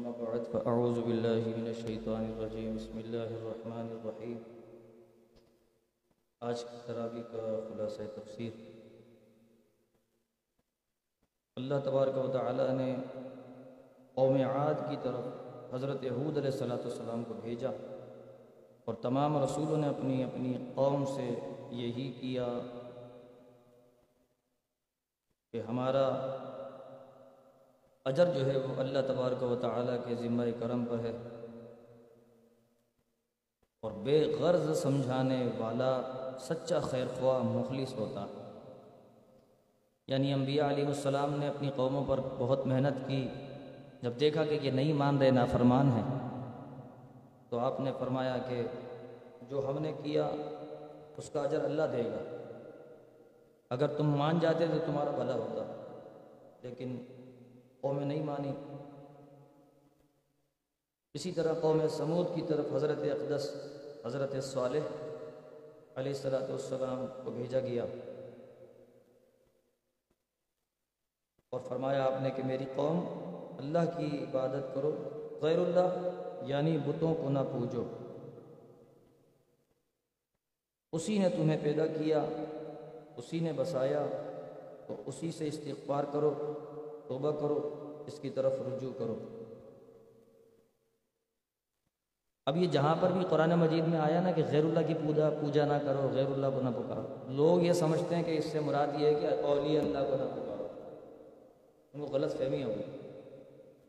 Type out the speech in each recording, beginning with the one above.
أما بعد، فأعوذ بالله من الشيطان الرجيم. بسم الله الرحمن الرحيم. آج کی تراوی کا خلاصہ تفسیر. اللہ تبارک و تعالی نے قوم عاد کی طرف حضرت یہود علیہ الصلاۃ والسلام کو بھیجا اور تمام رسولوں نے اپنی اپنی قوم سے یہی کیا کہ ہمارا اجر جو ہے وہ اللہ تبارک و تعالیٰ کے ذمہ کرم پر ہے۔ اور بے غرض سمجھانے والا سچا خیر خواہ مخلص ہوتا۔ یعنی انبیاء علیہ السلام نے اپنی قوموں پر بہت محنت کی۔ جب دیکھا کہ یہ نہیں مان رہے، نافرمان ہیں، تو آپ نے فرمایا کہ جو ہم نے کیا، اس کا اجر اللہ دے گا۔ اگر تم مان جاتے تو تمہارا بھلا ہوتا، لیکن قوم نہیں مانی۔ اسی طرح قوم سمود کی طرف حضرت اقدس، حضرت صالح علیہ السلاۃ والسلام کو بھیجا گیا اور فرمایا آپ نے کہ میری قوم اللہ کی عبادت کرو، غیر اللہ یعنی بتوں کو نہ پوجو۔ اسی نے تمہیں پیدا کیا، اسی نے بسایا تو اسی سے استغفار کرو۔ توبہ کرو، اس کی طرف رجوع کرو۔ اب یہ جہاں پر بھی قرآن مجید میں آیا نا کہ غیر اللہ کی پوجا پوجا نہ کرو، غیر اللہ کو نہ پکارو۔ لوگ یہ سمجھتے ہیں کہ اس سے مراد یہ ہے کہ اولی اللہ کو نہ پکارو۔ ان کو غلط فہمی ہوگی۔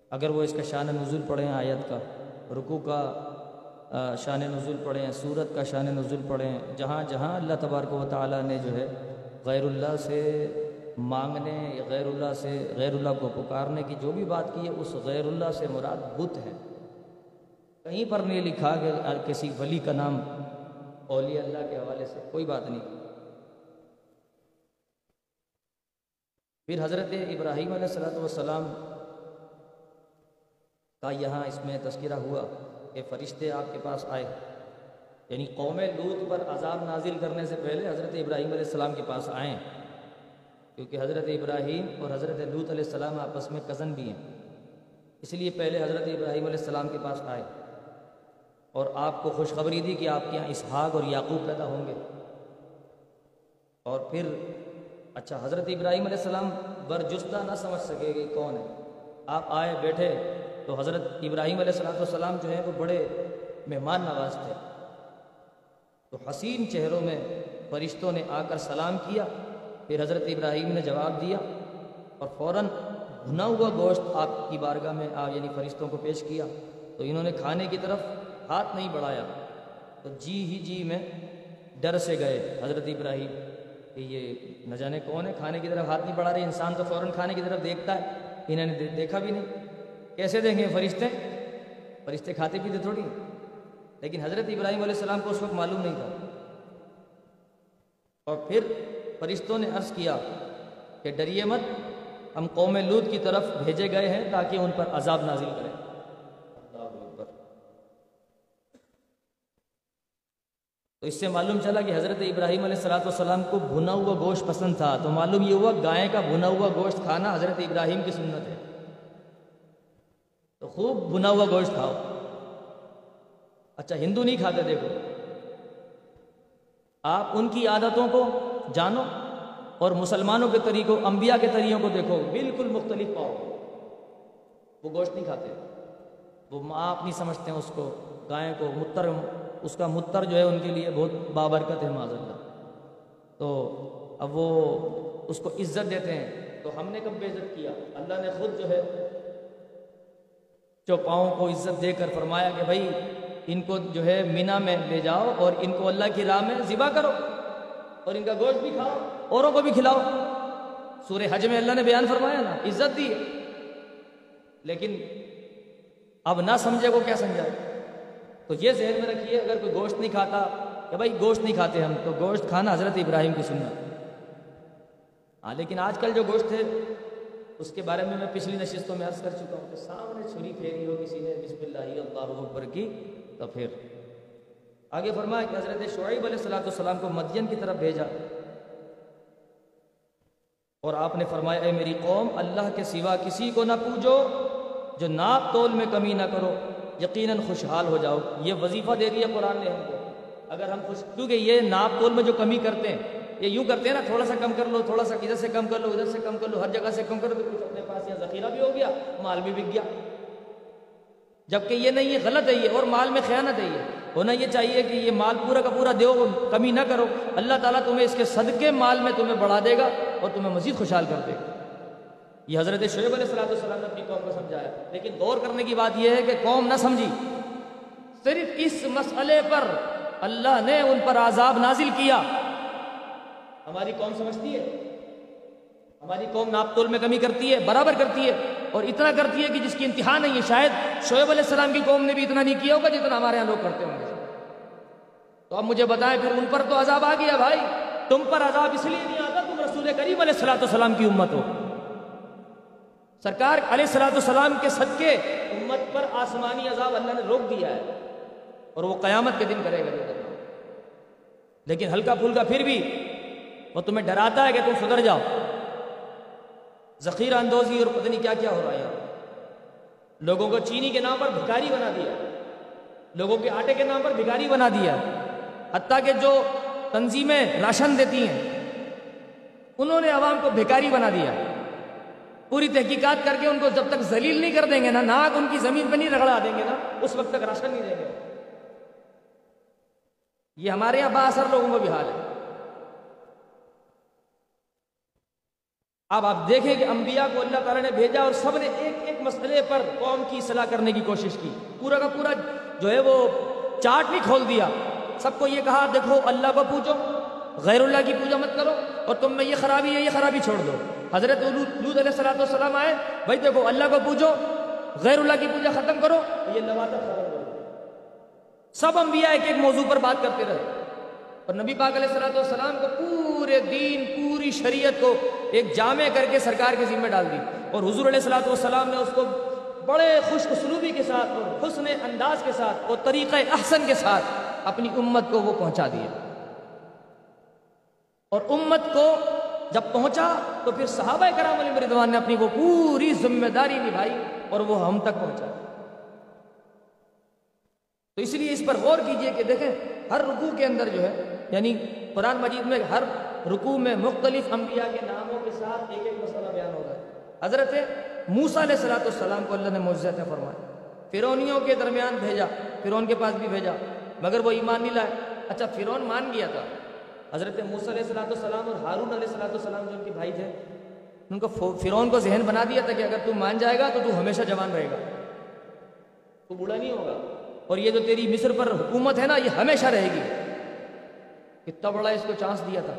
اگر وہ اس کا شان نزول پڑھیں آیت کا رکو کا شان نزول پڑھیں، سورت کا شان نزول پڑھیں، جہاں جہاں اللہ تبارک و تعالیٰ نے جو ہے غیر اللہ سے مانگنے، غیر اللہ سے، غیر اللہ کو پکارنے کی جو بھی بات کی ہے، اس غیر اللہ سے مراد بت ہے۔ کہیں پر نہیں لکھا کہ کسی ولی کا نام اولی اللہ کے حوالے سے کوئی بات نہیں۔ پھر حضرت ابراہیم علیہ السلاۃ والسلام کا یہاں اس میں تذکرہ ہوا کہ فرشتے آپ کے پاس آئے۔ یعنی قوم لوت پر عذاب نازل کرنے سے پہلے حضرت ابراہیم علیہ السلام کے پاس آئیں۔ کیونکہ حضرت ابراہیم اور حضرت لوت علیہ السلام آپس میں کزن بھی ہیں۔ اس لیے پہلے حضرت ابراہیم علیہ السلام کے پاس آئے۔ اور آپ کو خوشخبری دی کہ آپ کے یہاں اسحاق اور یعقوب پیدا ہوں گے۔ اور پھر اچھا حضرت ابراہیم علیہ السلام برجستہ نہ سمجھ سکے کہ کون ہے۔ آپ آئے، بیٹھے، تو حضرت ابراہیم علیہ السلام والسلام جو ہیں وہ بڑے مہمان نواز تھے۔ تو حسین چہروں میں فرشتوں نے آ کر سلام کیا۔ پھر حضرت ابراہیم نے جواب دیا اور فوراً بھنا ہوا گوشت آپ کی بارگاہ میں آ یعنی فرشتوں کو پیش کیا۔ تو انہوں نے کھانے کی طرف ہاتھ نہیں بڑھایا۔ تو جی ہی جی میں ڈر سے گئے حضرت ابراہیم کہ یہ نہ جانے کون ہے، کھانے کی طرف ہاتھ نہیں بڑھا رہے، انسان تو فوراً کھانے کی طرف دیکھتا ہے۔ انہوں نے دیکھا بھی نہیں۔ کیسے دیں گے فرشتے؟ فرشتے کھاتے پیتے تھوڑی لیکن حضرت ابراہیم علیہ السلام کو اس وقت معلوم نہیں تھا۔ اور پھر فرشتوں نے عرض کیا کہ ڈریے مت، ہم قوم لود کی طرف بھیجے گئے ہیں تاکہ ان پر عذاب نازل کریں۔ تو اس سے معلوم چلا کہ حضرت ابراہیم علیہ السلاۃ والسلام کو بھنا ہوا گوشت پسند تھا۔ تو معلوم یہ ہوا گائے کا بھنا ہوا گوشت کھانا حضرت ابراہیم کی سنت ہے۔ تو خوب بھنا ہوا گوشت کھاؤ۔ اچھا ہندو نہیں کھاتے، دیکھو۔ آپ ان کی عادتوں کو جانو اور مسلمانوں کے طریقوں، انبیاء کے طریقوں کو دیکھو، بالکل مختلف پاؤ۔ وہ گوشت نہیں کھاتے، وہ آپ نہیں سمجھتے ہیں اس کو، گائے کو، متر، اس کا متر جو ہے ان کے لیے بہت بابرکت ہے معذ اللہ۔ تو اب وہ اس کو عزت دیتے ہیں۔ تو ہم نے کب بے عزت کیا؟ اللہ نے خود جو ہے چوپاؤں کو عزت دے کر فرمایا کہ بھائی، ان کو جو ہے مینا میں لے جاؤ اور ان کو اللہ کی راہ میں ذبح کرو۔ اور ان کا گوشت بھی کھاؤ، اوروں کو بھی کھلاؤ۔ سورہ حج میں اللہ نے بیان فرمایا نا، عزت دی لیکن اب نہ سمجھے کو کیا سمجھائے؟ تو یہ ذہن میں رکھیے، اگر کوئی گوشت نہیں کھاتا، کہ بھائی گوشت نہیں کھاتے ہم، تو گوشت کھانا حضرت ابراہیم کی سنت۔ ہاں لیکن آج کل جو گوشت ہے، اس کے بارے میں میں پچھلی نشستوں میں عرض کر چکا ہوں کہ سامنے چھری پھیری ہو کسی نے بسم اللہ اللہ اکبر کی، تو پھر آگے فرمایا کہ حضرت شعیب علیہ السلاۃ والسلام کو مدین کی طرف بھیجا۔ اور آپ نے فرمایا، اے میری قوم، اللہ کے سوا کسی کو نہ پوجو، جو ناپ تول میں کمی نہ کرو، یقیناً خوشحال ہو جاؤ۔ یہ وظیفہ دے دیا قرآن نے ہم کو۔ اگر ہم خوش، کیونکہ یہ ناپ تول میں جو کمی کرتے ہیں، یہ یوں کرتے ہیں نا، تھوڑا سا کم کر لو، تھوڑا سا ادھر سے کم کر لو، ادھر سے کم کر لو، ہر جگہ سے کم کر لو کچھ اپنے پاس یہاں ذخیرہ بھی ہو گیا، مال بھی بک گیا۔ جبکہ یہ نہیں، یہ غلط ہے یہ، اور مال میں خیانت ہے یہ۔ ہونا یہ چاہیے کہ یہ مال پورا کا پورا دو، کمی نہ کرو۔ اللہ تعالیٰ تمہیں اس کے صدقے مال میں تمہیں بڑھا دے گا اور تمہیں مزید خوشحال کر دے گا۔ یہ حضرت شعیب علیہ السلام السلام نے اپنی قوم کو سمجھایا۔ لیکن غور کرنے کی بات یہ ہے کہ قوم نہ سمجھی۔ صرف اس مسئلے پر اللہ نے ان پر عذاب نازل کیا۔ ہماری قوم سمجھتی ہے۔ ہماری قوم ناپتول میں کمی کرتی ہے، برابر کرتی ہے۔ اور اتنا کرتی ہے کہ جس کی انتہا نہیں ہے، شاید شعیب علیہ السلام کی قوم نے بھی اتنا نہیں کیا ہوگا جتنا ہمارے یہاں لوگ کرتے ہوں گے۔ تو اب مجھے بتائیں، پھر ان پر تو عذاب آ گیا بھائی۔ تم پر عذاب اس لیے نہیں آتا تم رسول کریم علیہ السلاۃ السلام کی امت ہو۔ سرکار علیہ السلاۃ السلام کے صدقے امت پر آسمانی عذاب اللہ نے روک دیا ہے۔ اور وہ قیامت کے دن کرے گا۔ لیکن ہلکا پھلکا پھر بھی وہ تمہیں ڈراتا ہے کہ تم سدھر جاؤ۔ ذخیرہ اندوزی اور پتہ نہیں کیا کیا ہو رہا ہے لوگوں کو چینی کے نام پر بھکاری بنا دیا۔ لوگوں کے آٹے کے نام پر بھکاری بنا دیا۔ حتیٰ کہ جو تنظیمیں راشن دیتی ہیں، انہوں نے عوام کو بھکاری بنا دیا۔ پوری تحقیقات کر کے ان کو جب تک ذلیل نہیں کر دیں گے نا، ناک ان کی زمین پہ نہیں رگڑا دیں گے نا، اس وقت تک راشن نہیں دیں گے۔ یہ ہمارے یہاں با اثر لوگوں کو بھی حال ہے۔ اب آپ دیکھیں کہ انبیاء کو اللہ تعالیٰ نے بھیجا اور سب نے ایک ایک مسئلے پر قوم کی اصلاح کرنے کی کوشش کی۔ پورا کا پورا جو ہے وہ چارٹ بھی کھول دیا۔ سب کو یہ کہا، دیکھو، اللہ کو پوچھو غیر اللہ کی پوجا مت کرو اور تم میں یہ خرابی ہے، یہ خرابی چھوڑ دو۔ حضرت لود علیہ السلام والسلام آئے، بھائی دیکھو، اللہ کو پوچھو غیر اللہ کی پوجا ختم کرو، یہ نواتت ختم کرو سب انبیاء ایک ایک موضوع پر بات کرتے رہے۔ اور نبی پاک علیہ السلام والسلام کو پورے دین، پوری شریعت کو ایک جامع کر کے سرکار کے ذمہ ڈال دی۔ اور حضور علیہ السلام والسلام نے اس کو بڑے خوش اسلوبی کے ساتھ اور حسن انداز کے ساتھ اور طریقہ احسن کے ساتھ اپنی امت کو وہ پہنچا دیا۔ اور امت کو جب پہنچا تو پھر صحابہ کرام علی مردوان نے اپنی وہ پوری ذمہ داری نبھائی اور وہ ہم تک پہنچا۔ تو اس لیے اس پر غور کیجیے کہ دیکھیں ہر رکوع کے اندر جو ہے یعنی قرآن مجید میں ہر رکوع میں مختلف انبیاء کے ناموں کے ساتھ ایک ایک مسئلہ بیان ہوگا۔ حضرت موسا علیہ السلاۃ السلام کو اللہ نے معجزت فرمایا فرونیوں کے درمیان بھیجا فرون کے پاس بھی بھیجا مگر وہ ایمان نہیں لائے۔ اچھا فرون مان گیا تھا۔ حضرت موسیٰ علیہ السلاۃ السلام اور ہارون علیہ السلاۃ السلام جو ان کے بھائی تھے ان کو فرون کو ذہن بنا دیا تھا کہ اگر تو مان جائے گا تو تو ہمیشہ جوان رہے گا۔ تو بوڑھا نہیں ہوگا۔ اور یہ جو تیری مصر پر حکومت ہے نا یہ ہمیشہ رہے گی۔ کتنا بڑا اس کو چانس دیا تھا۔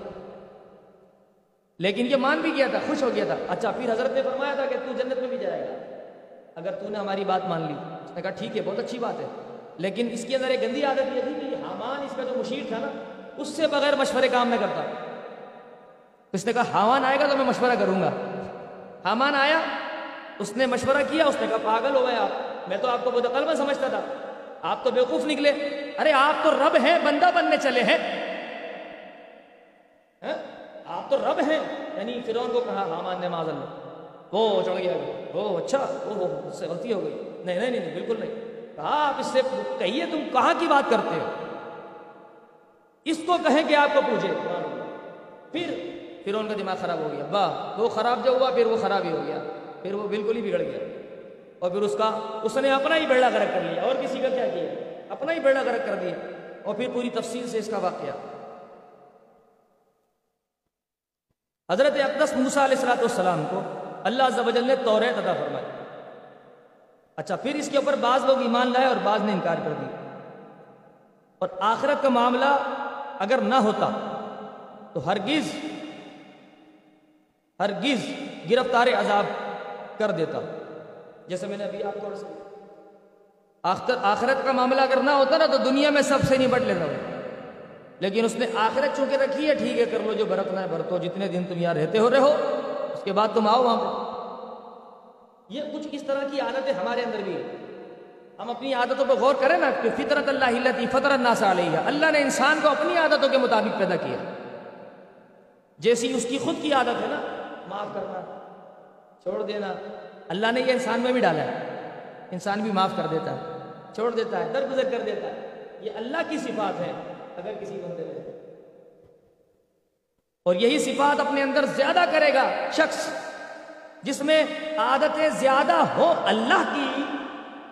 لیکن یہ مان بھی گیا تھا، خوش ہو گیا تھا۔ اچھا پھر حضرت نے فرمایا تھا کہ تو جنت میں بھی جائے گا۔ اگر تو نے ہماری بات مان لی۔ اس نے کہا، ٹھیک ہے، بہت اچھی بات ہے۔ لیکن اس کے اندر ایک گندی عادت یہ تھی کہ یہ حامان، اس کا جو مشیر تھا نا، اس سے بغیر مشورے کام میں کرتا۔ اس نے کہا، حامان آئے گا تو میں مشورہ کروں گا۔ حامان آیا، اس نے مشورہ کیا، اس نے کہا، پاگل ہو گئے آپ۔ میں تو آپ کو بہت قلب سمجھتا تھا۔ آپ تو بیوقوف نکلے۔ ارے، آپ تو رب ہیں، بندہ بننے چلے ہیں۔ ہاں؟ آپ تو رب ہیں۔ یعنی فرعون کو کہا، حامان نے معذ اللہ وہ چڑھ گیا۔ وہ اچھا وہ اس سے غلطی ہو گئی۔ نہیں نہیں نہیں بالکل نہیں۔ کہا، آپ اس سے کہیے تم کہاں کی بات کرتے ہو؟ اس کو کہیں کہ آپ کو پوچھے پھر پھر ان کا دماغ خراب ہو گیا۔ واہ، وہ خراب جو ہوا، پھر وہ خراب ہی ہو گیا۔ پھر وہ بالکل ہی بگڑ گیا۔ اور پھر اس کا، اس نے اپنا ہی بیڑا غرق کر لیا۔ اور کسی کا کیا کیا؟ اپنا ہی بیڑا غرق کر دیا۔ اور پھر پوری تفصیل سے اس کا واقعہ۔ حضرت اقدس موسا علیہ السلاۃ والسلام کو اللہ عز و جل نے توریت عطا فرمائی۔ اچھا پھر اس کے اوپر بعض لوگ ایمان لائے اور بعض نے انکار کر دیا۔ اور آخرت کا معاملہ اگر نہ ہوتا تو ہرگز ہرگز گرفتار عذاب کر دیتا۔ جیسے میں نے ابھی آپ کو آخرت کا معاملہ اگر نہ ہوتا نا تو دنیا میں سب سے نپٹ لیتا۔ ہوں لیکن اس نے آخرت چونکہ رکھی ہے، ٹھیک ہے، کر لو جو برتنا ہے، برتو۔ جتنے دن تم یہاں رہتے ہو رہے ہو اس کے بعد تم آؤ وہاں پہ یہ کچھ اس طرح کی عادتیں ہمارے اندر بھی ہم اپنی عادتوں پہ غور کریں نا کہ فطرت اللہ فطرت ناسا علیہ اللہ نے انسان کو اپنی عادتوں کے مطابق پیدا کیا۔ جیسی اس کی خود کی عادت ہے نا، معاف کرنا، چھوڑ دینا۔ اللہ نے یہ انسان میں بھی ڈالا ہے۔ انسان بھی معاف کر دیتا ہے، چھوڑ دیتا ہے، درگزر کر دیتا ہے۔ یہ اللہ کی صفات ہے اگر کسی بندے میں اور یہی صفات اپنے اندر زیادہ کرے گا شخص جس میں عادتیں زیادہ ہو اللہ کی،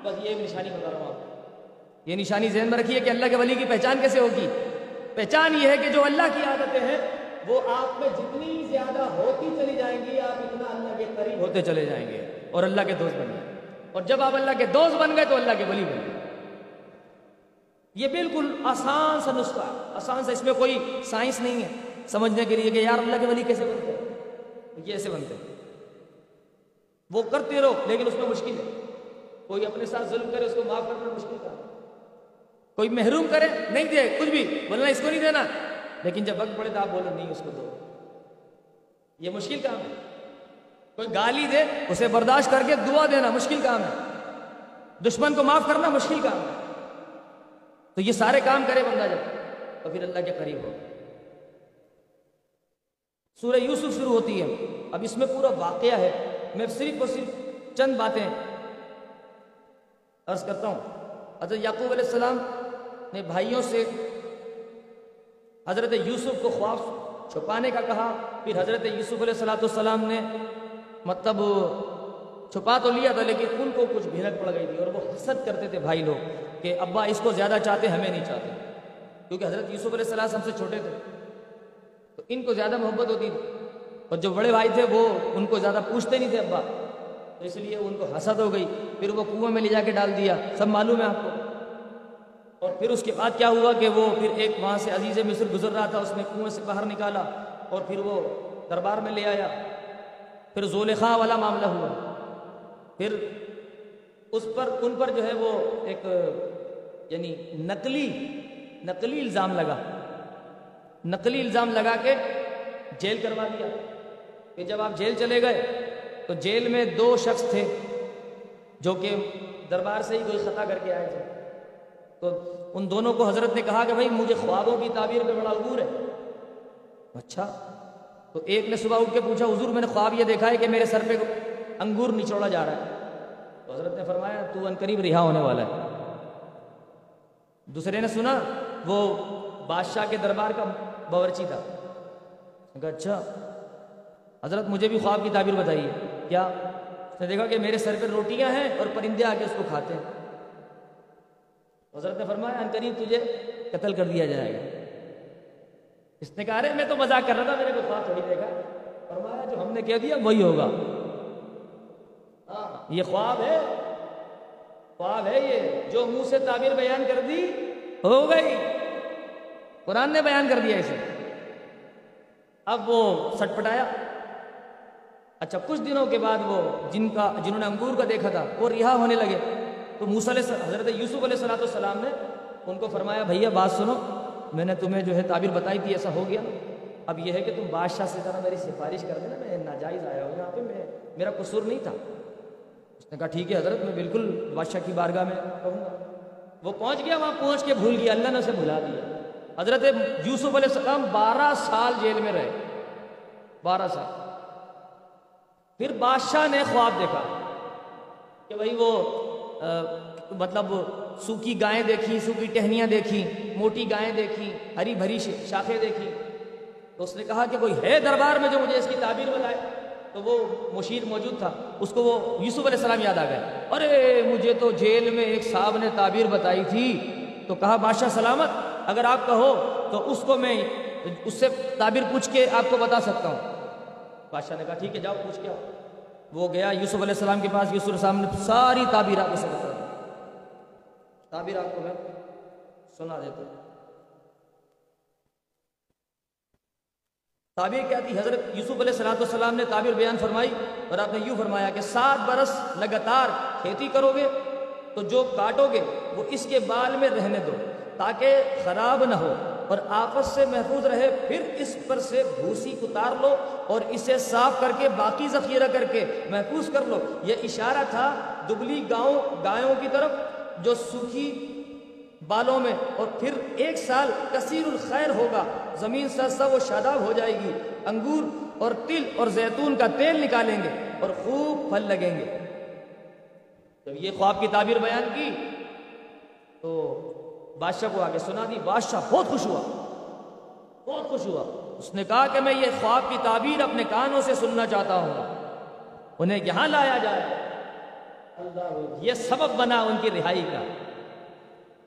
بس یہ نشانی بتا رہا ہوں آپ یہ نشانی ذہن میں رکھیے کہ اللہ کے ولی کی پہچان کیسے ہوگی؟ پہچان یہ ہے کہ جو اللہ کی عادتیں ہیں، وہ آپ میں جتنی زیادہ ہوتی چلی جائیں گی، آپ اتنا اللہ کے قریب ہوتے چلے جائیں گے اور اللہ کے دوست بن گئے۔ اور جب آپ اللہ کے دوست بن گئے تو اللہ کے ولی بن گئے۔ یہ بالکل آسان سا نسخہ ہے۔ آسان سا، اس میں کوئی سائنس نہیں ہے۔ سمجھنے کے لیے کہ یار اللہ کے ولی کیسے بنتے ہیں؟ یہ ایسے بنتے ہیں۔ وہ کرتے رہو، لیکن اس میں مشکل ہے۔ کوئی اپنے ساتھ ظلم کرے، اس کو معاف کرنا مشکل تھا کوئی محروم کرے، نہیں دے، کچھ بھی۔ بولنا اس کو نہیں دینا۔ لیکن جب وقت پڑے تو آپ بولو نہیں، اس کو دو۔ یہ مشکل کام ہے۔ کوئی گالی دے، اسے برداشت کر کے دعا دینا مشکل کام ہے۔ دشمن کو معاف کرنا مشکل کام ہے۔ تو یہ سارے کام کرے بندہ جب، تو پھر اللہ کے قریب ہو۔ سورہ یوسف شروع ہوتی ہے۔ اب اس میں پورا واقعہ ہے۔ میں صرف اور صرف چند باتیں عرض کرتا ہوں۔ حضرت یعقوب علیہ السلام نے بھائیوں سے حضرت یوسف کو خواب چھپانے کا کہا۔ پھر حضرت یوسف علیہ السلاۃ السلام نے مطلب چھپا تو لیا تھا، لیکن ان کو کچھ بھینک پڑ گئی تھی اور وہ حسد کرتے تھے بھائی لوگ۔ کہ ابا اس کو زیادہ چاہتے ہمیں نہیں چاہتے۔ کیونکہ حضرت یوسف علیہ السلام ہم سے چھوٹے تھے۔ تو ان کو زیادہ محبت ہوتی تھی۔ اور جو بڑے بھائی تھے، وہ ان کو زیادہ پوچھتے نہیں تھے، ابا۔ تو اس لیے ان کو حسد ہو گئی۔ پھر وہ کنویں میں لے جا کے ڈال دیا۔ سب معلوم ہے آپ کو۔ اور پھر اس کے بعد کیا ہوا کہ وہ پھر ایک وہاں سے عزیز مصر گزر رہا تھا، اس نے کنویں سے باہر نکالا۔ اور پھر وہ دربار میں لے آیا۔ پھر زولخا والا معاملہ ہوا۔ پھر اس پر، ان پر جو ہے وہ ایک یعنی نقلی نقلی الزام لگا۔ نقلی الزام لگا کے جیل کروا دیا۔ کہ جب آپ جیل چلے گئے تو جیل میں دو شخص تھے جو کہ دربار سے ہی کوئی خطا کر کے آئے تھے۔ تو ان دونوں کو حضرت نے کہا کہ بھائی، مجھے خوابوں کی تعبیر پہ بڑا عبور ہے۔ اچھا تو ایک نے صبح اٹھ کے پوچھا، حضور، میں نے خواب یہ دیکھا ہے کہ میرے سر پہ انگور نچوڑا جا رہا ہے۔ تو حضرت نے فرمایا، تو ان قریب رہا ہونے والا ہے۔ دوسرے نے سنا، وہ بادشاہ کے دربار کا باورچی تھا۔ کہا اچھا حضرت مجھے بھی خواب کی تعبیر بتائیے۔ کیا؟ اس نے دیکھا کہ میرے سر پہ روٹیاں ہیں اور پرندے آ کے اس کو کھاتے ہیں۔ حضرت نے فرمایا ان قریب تجھے قتل کر دیا جائے گا۔ اس نے کہا، ارے، میں تو مذاق کر رہا تھا میرے کو خواب تھوڑی دیکھا۔ فرمایا، جو ہم نے کہہ دیا، وہی ہوگا۔ یہ خواب ہے۔ خواب ہے یہ جو منہ سے تعبیر بیان کر دی، ہو گئی۔ قرآن نے بیان کر دیا اسے۔ اب وہ سٹ پٹایا۔ اچھا کچھ دنوں کے بعد وہ جن کا، جنہوں نے انگور کا دیکھا تھا، وہ رہا ہونے لگے۔ تو علیہ حضرت یوسف علیہ صلاۃ السلام نے ان کو فرمایا، بھیا، بات سنو۔ میں نے تمہیں جو ہے تعبیر بتائی تھی، ایسا ہو گیا۔ اب یہ ہے کہ تم بادشاہ سے ذرا میری سفارش کر دینا، میں ناجائز آیا ہوں یہاں پہ، میں، میرا قصور نہیں تھا۔ اس نے کہا، ٹھیک ہے حضرت، میں بالکل بادشاہ کی بارگاہ میں کہوں گا. وہ پہنچ گیا، وہاں پہنچ کے بھول گیا، اللہ نے اسے بھلا دیا۔ حضرت یوسف علیہ السلام بارہ سال جیل میں رہے۔ بارہ سال۔ پھر بادشاہ نے خواب دیکھا کہ بھائی وہ مطلب سوکھی گائیں دیکھی سوکھی ٹہنیاں دیکھی موٹی گائیں دیکھی ہری بھری شاخیں دیکھی تو اس نے کہا کہ کوئی ہے دربار میں جو مجھے اس کی تعبیر بتائے؟ تو وہ مشیر موجود تھا، اس کو وہ یوسف علیہ السلام یاد آ گئے۔ ارے، مجھے تو جیل میں ایک صاحب نے تعبیر بتائی تھی۔ تو کہا، بادشاہ سلامت، اگر آپ کہو تو اس کو میں اس سے تعبیر پوچھ کے آپ کو بتا سکتا ہوں۔ بادشاہ نے کہا، ٹھیک ہے، جاؤ، پوچھ کے آؤ۔ وہ گیا، یوسف علیہ السلام کے پاس، یوسف علیہ السلام نے ساری تعبیر آپ سے بتا دی۔ تعبیر آپ کو میں سنا دیتا ہوں۔ تعبیر کیا تھی؟ حضرت یوسف علیہ السلام والسلام نے تعبیر بیان فرمائی اور آپ نے یوں فرمایا کہ سات برس لگاتار کھیتی کرو گے تو جو کاٹو گے وہ اس کے بال میں رہنے دو تاکہ خراب نہ ہو اور آپس سے محفوظ رہے، پھر اس پر سے بھوسی اتار لو اور اسے صاف کر کے، باقی ذخیرہ کر کے محفوظ کر لو۔ یہ اشارہ تھا دبلی گاؤں، گایوں کی طرف جو سوکھی بالوں میں اور پھر ایک سال کثیر الخیر ہوگا۔ زمین سب و شاداب ہو جائے گی۔ انگور اور تل اور زیتون کا تیل نکالیں گے اور خوب پھل لگیں گے۔ جب یہ خواب کی تعبیر بیان کی تو بادشاہ کو آگے سنا دی، بادشاہ بہت خوش ہوا۔ بہت خوش ہوا۔ اس نے کہا کہ میں یہ خواب کی تعبیر اپنے کانوں سے سننا چاہتا ہوں۔ انہیں یہاں لایا جائے۔ اللہ یہ سبب بنا ان کی رہائی کا۔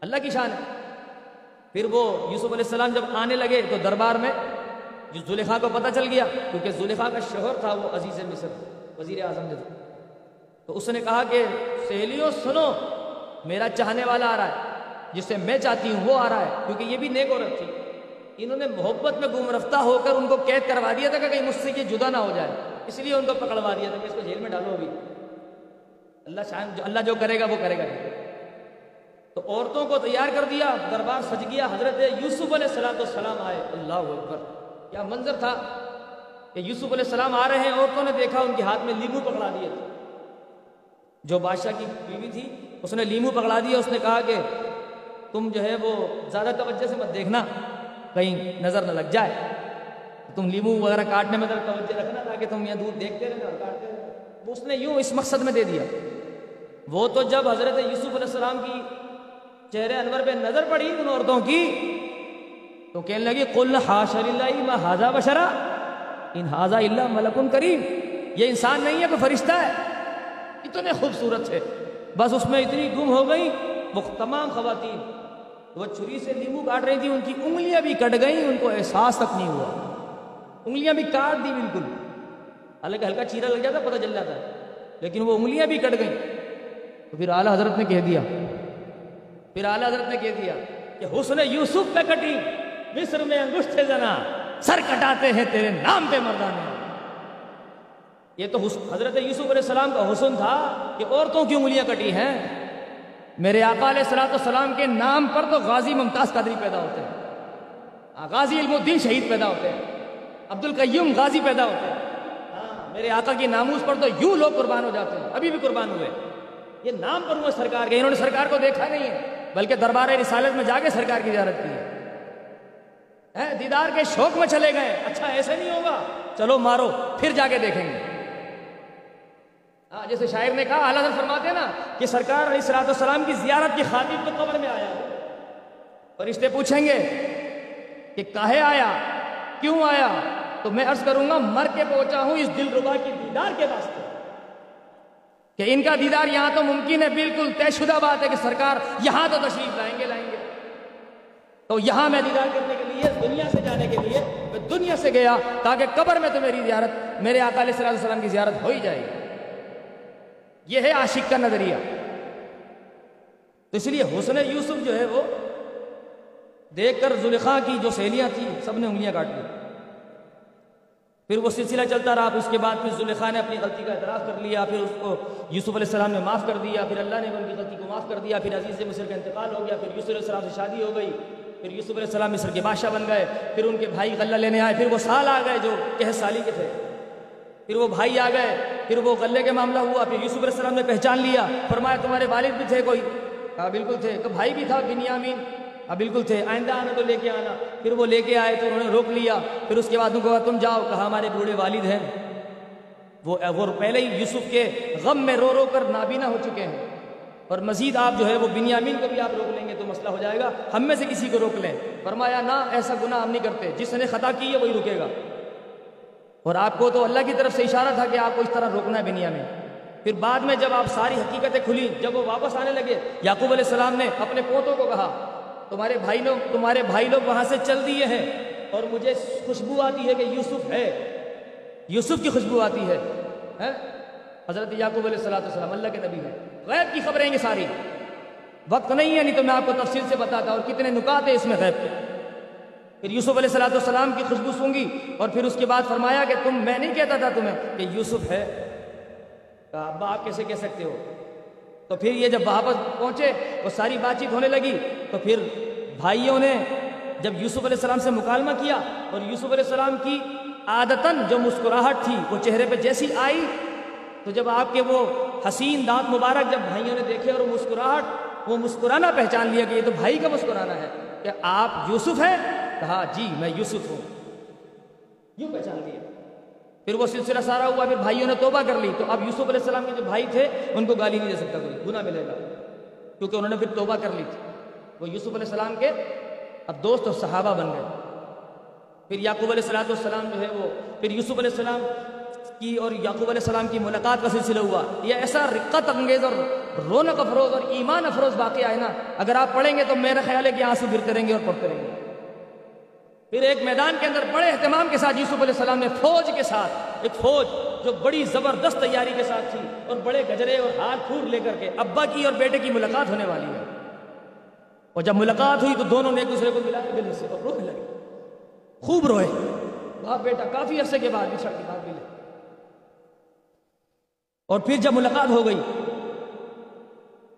اللہ کی شان ہے۔ پھر وہ یوسف علیہ السلام جب آنے لگے تو دربار میں جو زلیخا کو پتہ چل گیا، کیونکہ زلیخا کا شوہر تھا، وہ عزیز مصر، وزیر اعظم نے تو اس نے کہا کہ، سہیلیوں، سنو، میرا چاہنے والا آ رہا ہے، جسے میں چاہتی ہوں، وہ آ رہا ہے، کیونکہ یہ بھی نیک عورت تھی۔ انہوں نے محبت میں گم رفتہ ہو کر ان کو قید کروا دیا تھا کہ کہیں مجھ سے یہ جدا نہ ہو جائے۔ اس لیے ان کو پکڑوا دیا تھا کہ اس کو جیل میں ڈالو ابھی۔ اللہ شاید اللہ جو کرے گا، وہ کرے گا۔ تو عورتوں کو تیار کر دیا، دربار سج گیا، حضرت یوسف علیہ السلام السلام آئے۔ اللہ اکبر۔ کیا منظر تھا کہ یوسف علیہ السلام آ رہے ہیں؟ عورتوں نے دیکھا، ان کے ہاتھ میں لیمو پکڑا دیے تھے۔ جو بادشاہ کی بیوی تھی، اس نے لیمو پکڑا دیا۔ اس نے کہا کہ تم جو ہے وہ زیادہ توجہ سے مت دیکھنا، کہیں نظر نہ لگ جائے۔ تم لیمو وغیرہ کاٹنے میں توجہ رکھنا تاکہ تم یہ دودھ دیکھتے رہنا اور کاٹتے رہنا اس نے یوں اس مقصد میں دے دیا۔ وہ تو جب حضرت یوسف علیہ السلام کی چہرے انور پہ نظر پڑی ان عورتوں کی تو کہنے لگی، قل حاشر اللہ ما حاضہ بشرا، ان حاضہ اللہ ملکن کریم، یہ انسان نہیں ہے، کوئی فرشتہ ہے۔ اتنے خوبصورت تھے۔ بس اس میں اتنی گم ہو گئی۔ وہ تمام خواتین، وہ چھری سے لیمو کاٹ رہی تھی ان کی انگلیاں بھی کٹ گئیں، ان کو احساس تک نہیں ہوا۔ انگلیاں بھی کاٹ دی بالکل۔ حالانکہ ہلکا چیرا لگ جاتا، پتہ چل جاتا لیکن وہ انگلیاں بھی کٹ گئیں۔ تو پھر اعلیٰ حضرت نے کہہ دیا پھر اعلیٰ حضرت نے کہہ دیا کہ حسن یوسف پہ کٹی، مصر میں انگشت زنا سر کٹاتے ہیں تیرے نام پہ مردانے یہ تو حضرت یوسف علیہ السلام کا حسن تھا کہ عورتوں کی انگلیاں کٹی ہیں؟ میرے آقا علیہ السلاۃ السلام کے نام پر تو غازی ممتاز قادری پیدا ہوتے ہیں۔ غازی علم الدین شہید پیدا ہوتے ہیں۔ عبد القیوم غازی پیدا ہوتے ہیں۔ ہاں، میرے آقا کی ناموز پر تو یوں لوگ قربان ہو جاتے ہیں، ابھی بھی قربان ہوئے۔ یہ نام پر ہوئے سرکار کے، انہوں نے سرکار کو دیکھا نہیں ہے۔ بلکہ دربار رسالت میں جا کے سرکار کی زیارت کی۔ ہے دیدار کے شوق میں چلے گئے۔ اچھا ایسے نہیں ہوگا۔ چلو مارو، پھر جا کے دیکھیں گے۔ ہاں جیسے شاعر نے کہا، اعلیٰ فرماتے ہیں نا کہ سرکار علیہ السلاۃ السلام کی زیارت کی خاطر تو قبر میں آیا فرشتے پوچھیں گے کہ کاہے آیا؟ کیوں آیا؟ تو میں عرض کروں گا، مر کے پہنچا ہوں اس دل ربا کی دیدار کے واسطے۔ کہ ان کا دیدار یہاں تو ممکن ہے، بالکل طے شدہ بات ہے کہ سرکار یہاں تو تشریف لائیں گے لائیں گے۔ تو یہاں میں دیدار کرنے کے لیے، دنیا سے جانے کے لیے میں دنیا سے گیا تاکہ قبر میں تو میری زیارت، میرے آقا علیہ السلام کی زیارت ہو ہی جائے گی۔ یہ ہے عاشق کا نظریہ۔ تو اس لیے حسن یوسف جو ہے وہ دیکھ کر زلیخا کی جو سہیلیاں تھیں، سب نے انگلیاں کاٹ لی پھر وہ سلسلہ چلتا رہا اس کے بعد پھر زلیخا نے اپنی غلطی کا اعتراف کر لیا، پھر اس کو یوسف علیہ السلام نے معاف کر دیا، پھر اللہ نے ان کی غلطی کو معاف کر دیا، پھر عزیز مصر کا انتقال ہو گیا، پھر یوسف علیہ السلام سے شادی ہو گئی، پھر یوسف علیہ السلام مصر کے بادشاہ بن گئے، پھر ان کے بھائی غلہ لینے آئے، پھر وہ سال آ گئے جو کہ سالی کے تھے۔ پھر وہ بھائی آ گئے، پھر وہ غلے کے معاملہ ہوا، پھر یوسف علیہ السلام نے پہچان لیا، فرمایا تمہارے والد بھی تھے کوئی؟ کہا بالکل تھے کہ بھائی بھی تھا بنیامین ہاں، بالکل تھے۔ آئندہ آنا تو لے کے آنا۔ پھر وہ لے کے آئے تو انہوں نے روک لیا۔ پھر اس کے بعد ان کو کہا، تم جاؤ، کہا، ہمارے بوڑھے والد ہیں۔ وہ پہلے ہی یوسف کے غم میں رو رو کر نابینا ہو چکے ہیں۔ اور مزید آپ جو ہے، وہ بنیامین کو بھی آپ روک لیں گے تو مسئلہ ہو جائے گا۔ ہم میں سے کسی کو روک لیں۔ فرمایا، نہ، ایسا گناہ ہم نہیں کرتے۔ جس نے خطا کی ہے، وہی رکے گا۔ اور آپ کو تو اللہ کی طرف سے اشارہ تھا کہ آپ کو اس طرح روکنا ہے بنیا میں پھر بعد میں جب آپ ساری حقیقتیں کھلی، جب وہ واپس آنے لگے، یعقوب علیہ السلام نے اپنے پوتوں کو کہا تمہارے بھائی لوگ تمہارے بھائی لوگ وہاں سے چل دیے ہیں اور مجھے خوشبو آتی ہے کہ یوسف ہے۔ یوسف کی خوشبو آتی ہے۔ حضرت یعقوب علیہ السلام السلام اللہ کے نبی ہے غیب کی خبریں گے ساری۔ وقت نہیں ہے، نہیں تو میں آپ کو تفصیل سے بتاتا اور کتنے نکات ہیں اس میں غیب کے۔ پھر یوسف علیہ السلاۃ والسلام کی خوشبو سونگی اور پھر اس کے بعد فرمایا کہ تم میں نہیں کہتا تھا تمہیں کہ یوسف ہے۔ کہا، ابا، آپ کیسے کہہ سکتے ہو؟ تو پھر یہ جب واپس پہنچے، وہ ساری بات چیت ہونے لگی۔ تو پھر بھائیوں نے جب یوسف علیہ السلام سے مکالمہ کیا اور یوسف علیہ السلام کی عادتاً جو مسکراہٹ تھی، وہ چہرے پہ جیسی آئی، تو جب آپ کے وہ حسین دانت مبارک جب بھائیوں نے دیکھے اور وہ مسکراہٹ، وہ مسکرانا پہچان لیا کہ یہ تو بھائی کا مسکرانا ہے کہ آپ یوسف ہیں؟ کہا جی میں یوسف ہوں۔ یوں پہچان لیا۔ پھر وہ سلسلہ سارا ہوا، پھر بھائیوں نے توبہ کر لی۔ تو اب یوسف علیہ السلام کے جو بھائی تھے، ان کو گالی نہیں دے سکتا کوئی، گناہ ملے گا۔ کیونکہ انہوں نے پھر توبہ کر لی تھی۔ وہ یوسف علیہ السلام کے اب دوست اور صحابہ بن گئے۔ پھر یعقوب علیہ السلام والسلام جو ہے وہ، پھر یوسف علیہ السلام کی اور یعقوب علیہ السلام کی ملاقات کا سلسلہ ہوا۔ یہ ایسا رقت انگیز اور رونق افروز اور ایمان افروز واقعہ ہے نا۔ اگر آپ پڑھیں گے تو میرا خیال ہے کہ آنسو گرتے رہیں گے اور پڑھتے رہیں گے۔ پھر ایک میدان کے اندر بڑے اہتمام کے ساتھ یوسف علیہ السلام نے فوج کے ساتھ، ایک فوج جو بڑی زبردست تیاری کے ساتھ تھی اور بڑے گجرے اور ہاتھ پھور لے کر کے ابا کی اور بیٹے کی ملاقات ہونے والی ہے۔ اور جب ملاقات ہوئی تو دونوں نے ایک دوسرے کو ملا کے دل سے اور رونے لگے۔ خوب روئے۔ باپ بیٹا کافی عرصے کے بعد بچھڑ کے بعد ملے اور پھر جب ملاقات ہو گئی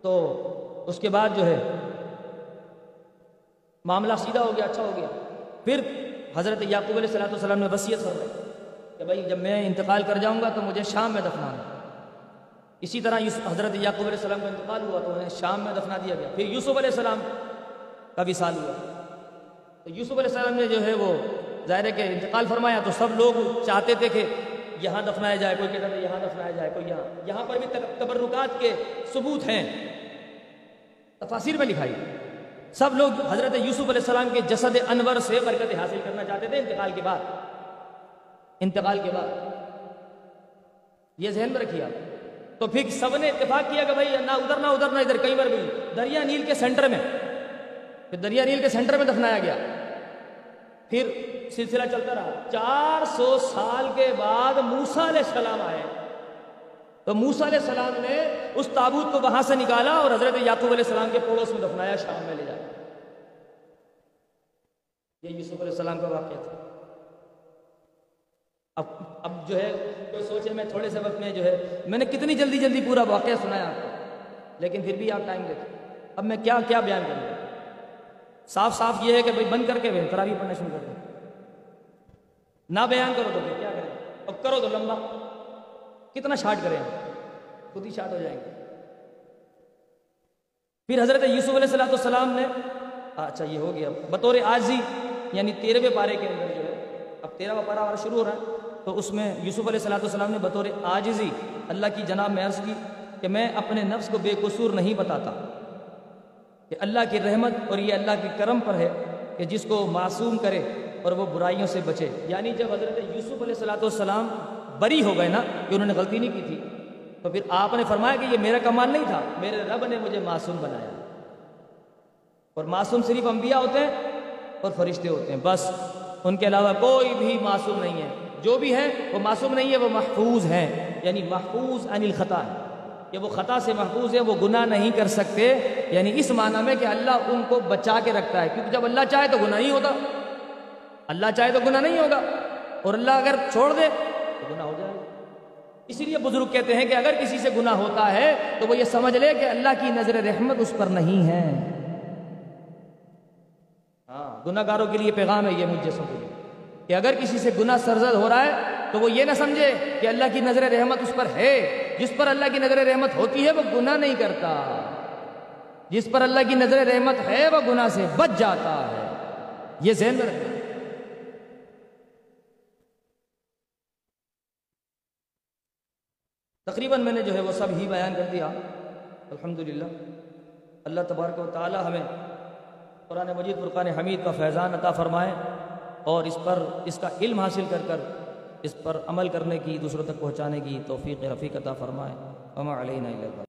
تو اس کے بعد جو ہے، معاملہ سیدھا ہو گیا اچھا ہو گیا۔ پھر حضرت یعقوب علیہ السلام والسلام نے وصیت فرمائی کہ بھائی جب میں انتقال کر جاؤں گا تو مجھے شام میں دفنانا اسی طرح حضرت یعقوب علیہ السلام کا انتقال ہوا تو انہیں شام میں دفنا دیا گیا۔ پھر یوسف علیہ السلام کا بھی سال ہوا۔ تو یوسف علیہ السلام نے جو ہے وہ ظاہر ہے کہ انتقال فرمایا تو سب لوگ چاہتے تھے کہ یہاں دفنایا جائے، کوئی کہتا تھا یہاں دفنایا جائے، کوئی یہاں۔ یہاں پر بھی تبرکات کے ثبوت ہیں۔ تفاصر میں لکھائی سب لوگ حضرت یوسف علیہ السلام کے جسد انور سے برکت حاصل کرنا چاہتے تھے انتقال کے بعد۔ انتقال کے بعد۔ یہ ذہن میں رکھیے آپ۔ تو پھر سب نے اتفاق کیا کہ بھائی نہ ادھر نہ ادھر نہ ادھر، کئی بار بھی۔ دریا نیل کے سینٹر میں۔ پھر دریا نیل کے سینٹر میں دفنایا گیا۔ پھر سلسلہ چلتا رہا۔ چار سو سال کے بعد موسا علیہ السلام آئے۔ تو موسا علیہ السلام نے اس تابوت کو وہاں سے نکالا اور حضرت یعقوب علیہ السلام کے پڑوس میں دفنایا، شام میں لے جایا۔ یہ یوسف علیہ السلام کا واقعہ تھا۔ اب اب جو ہے، کوئی سوچے میں تھوڑے سے وقت میں جو ہے، میں نے کتنی جلدی جلدی پورا واقعہ سنایا آپ کو، لیکن پھر بھی آپ ٹائم دیکھیں۔ اب میں کیا کیا بیان کروں؟ صاف صاف یہ ہے کہ بھائی، بند کر کے تراوی پڑھنا شروع کر دیں نہ بیان کرو تو پھر کیا کریں؟ اب کرو تو لمبا۔ کتنا شارٹ کریں خود ہی شارٹ ہو جائیں گے۔ پھر حضرت یوسف علیہ السلام السلام نے اچھا یہ ہو گیا۔ بطور آجی یعنی تیرہویں پارے کے اندر جو ہے، اب تیرہواں پارا ہمارا شروع ہو رہا ہے۔ تو اس میں یوسف علیہ السلام السلام نے بطور آجزی اللہ کی جناب میں عرض کی کہ میں اپنے نفس کو بے قصور نہیں بتاتا کہ اللہ کی رحمت اور یہ اللہ کے کرم پر ہے کہ جس کو معصوم کرے اور وہ برائیوں سے بچے۔ یعنی جب حضرت یوسف علیہ السلاۃ والسلام بری ہو گئے نا کہ انہوں نے غلطی نہیں کی تھی۔ تو پھر آپ نے فرمایا کہ یہ میرا کمال نہیں تھا، میرے رب نے مجھے معصوم بنایا۔ اور معصوم صرف انبیاء ہوتے ہیں اور فرشتے ہوتے ہیں، بس۔ ان کے علاوہ کوئی بھی معصوم نہیں ہے۔ جو بھی ہے وہ معصوم نہیں ہے وہ محفوظ ہیں۔ یعنی محفوظ عن الخطا ہے۔ کہ وہ خطا سے محفوظ ہے وہ گناہ نہیں کر سکتے۔ یعنی اس معنی میں کہ اللہ ان کو بچا کے رکھتا ہے۔ کیونکہ جب اللہ چاہے تو گناہ نہیں ہوتا۔ اللہ چاہے تو گناہ نہیں ہوگا اور اللہ اگر چھوڑ دے تو گناہ ہو جائے گا۔ اسی لیے بزرگ کہتے ہیں کہ اگر کسی سے گناہ ہوتا ہے تو وہ یہ سمجھ لے کہ اللہ کی نظر رحمت اس پر نہیں ہے۔ ہاں گناہ گاروں کے لیے پیغام ہے یہ مجھ جیسوں کے لیے کہ اگر کسی سے گناہ سرزد ہو رہا ہے تو وہ یہ نہ سمجھے کہ اللہ کی نظر رحمت اس پر ہے۔ جس پر اللہ کی نظر رحمت ہوتی ہے وہ گناہ نہیں کرتا۔ جس پر اللہ کی نظر رحمت ہے وہ گناہ سے بچ جاتا ہے۔ یہ ذہن میں رکھنا۔ تقریباً میں نے جو ہے وہ سب ہی بیان کر دیا۔ الحمدللہ۔ اللہ تبارک و تعالی ہمیں قرآن مجید، فرقان حمید کا فیضان عطا فرمائے اور اس پر اس کا علم حاصل کر کر اس پر عمل کرنے کی، دوسروں تک پہنچانے کی توفیق، رفیق عطا فرمائے۔ وما علینا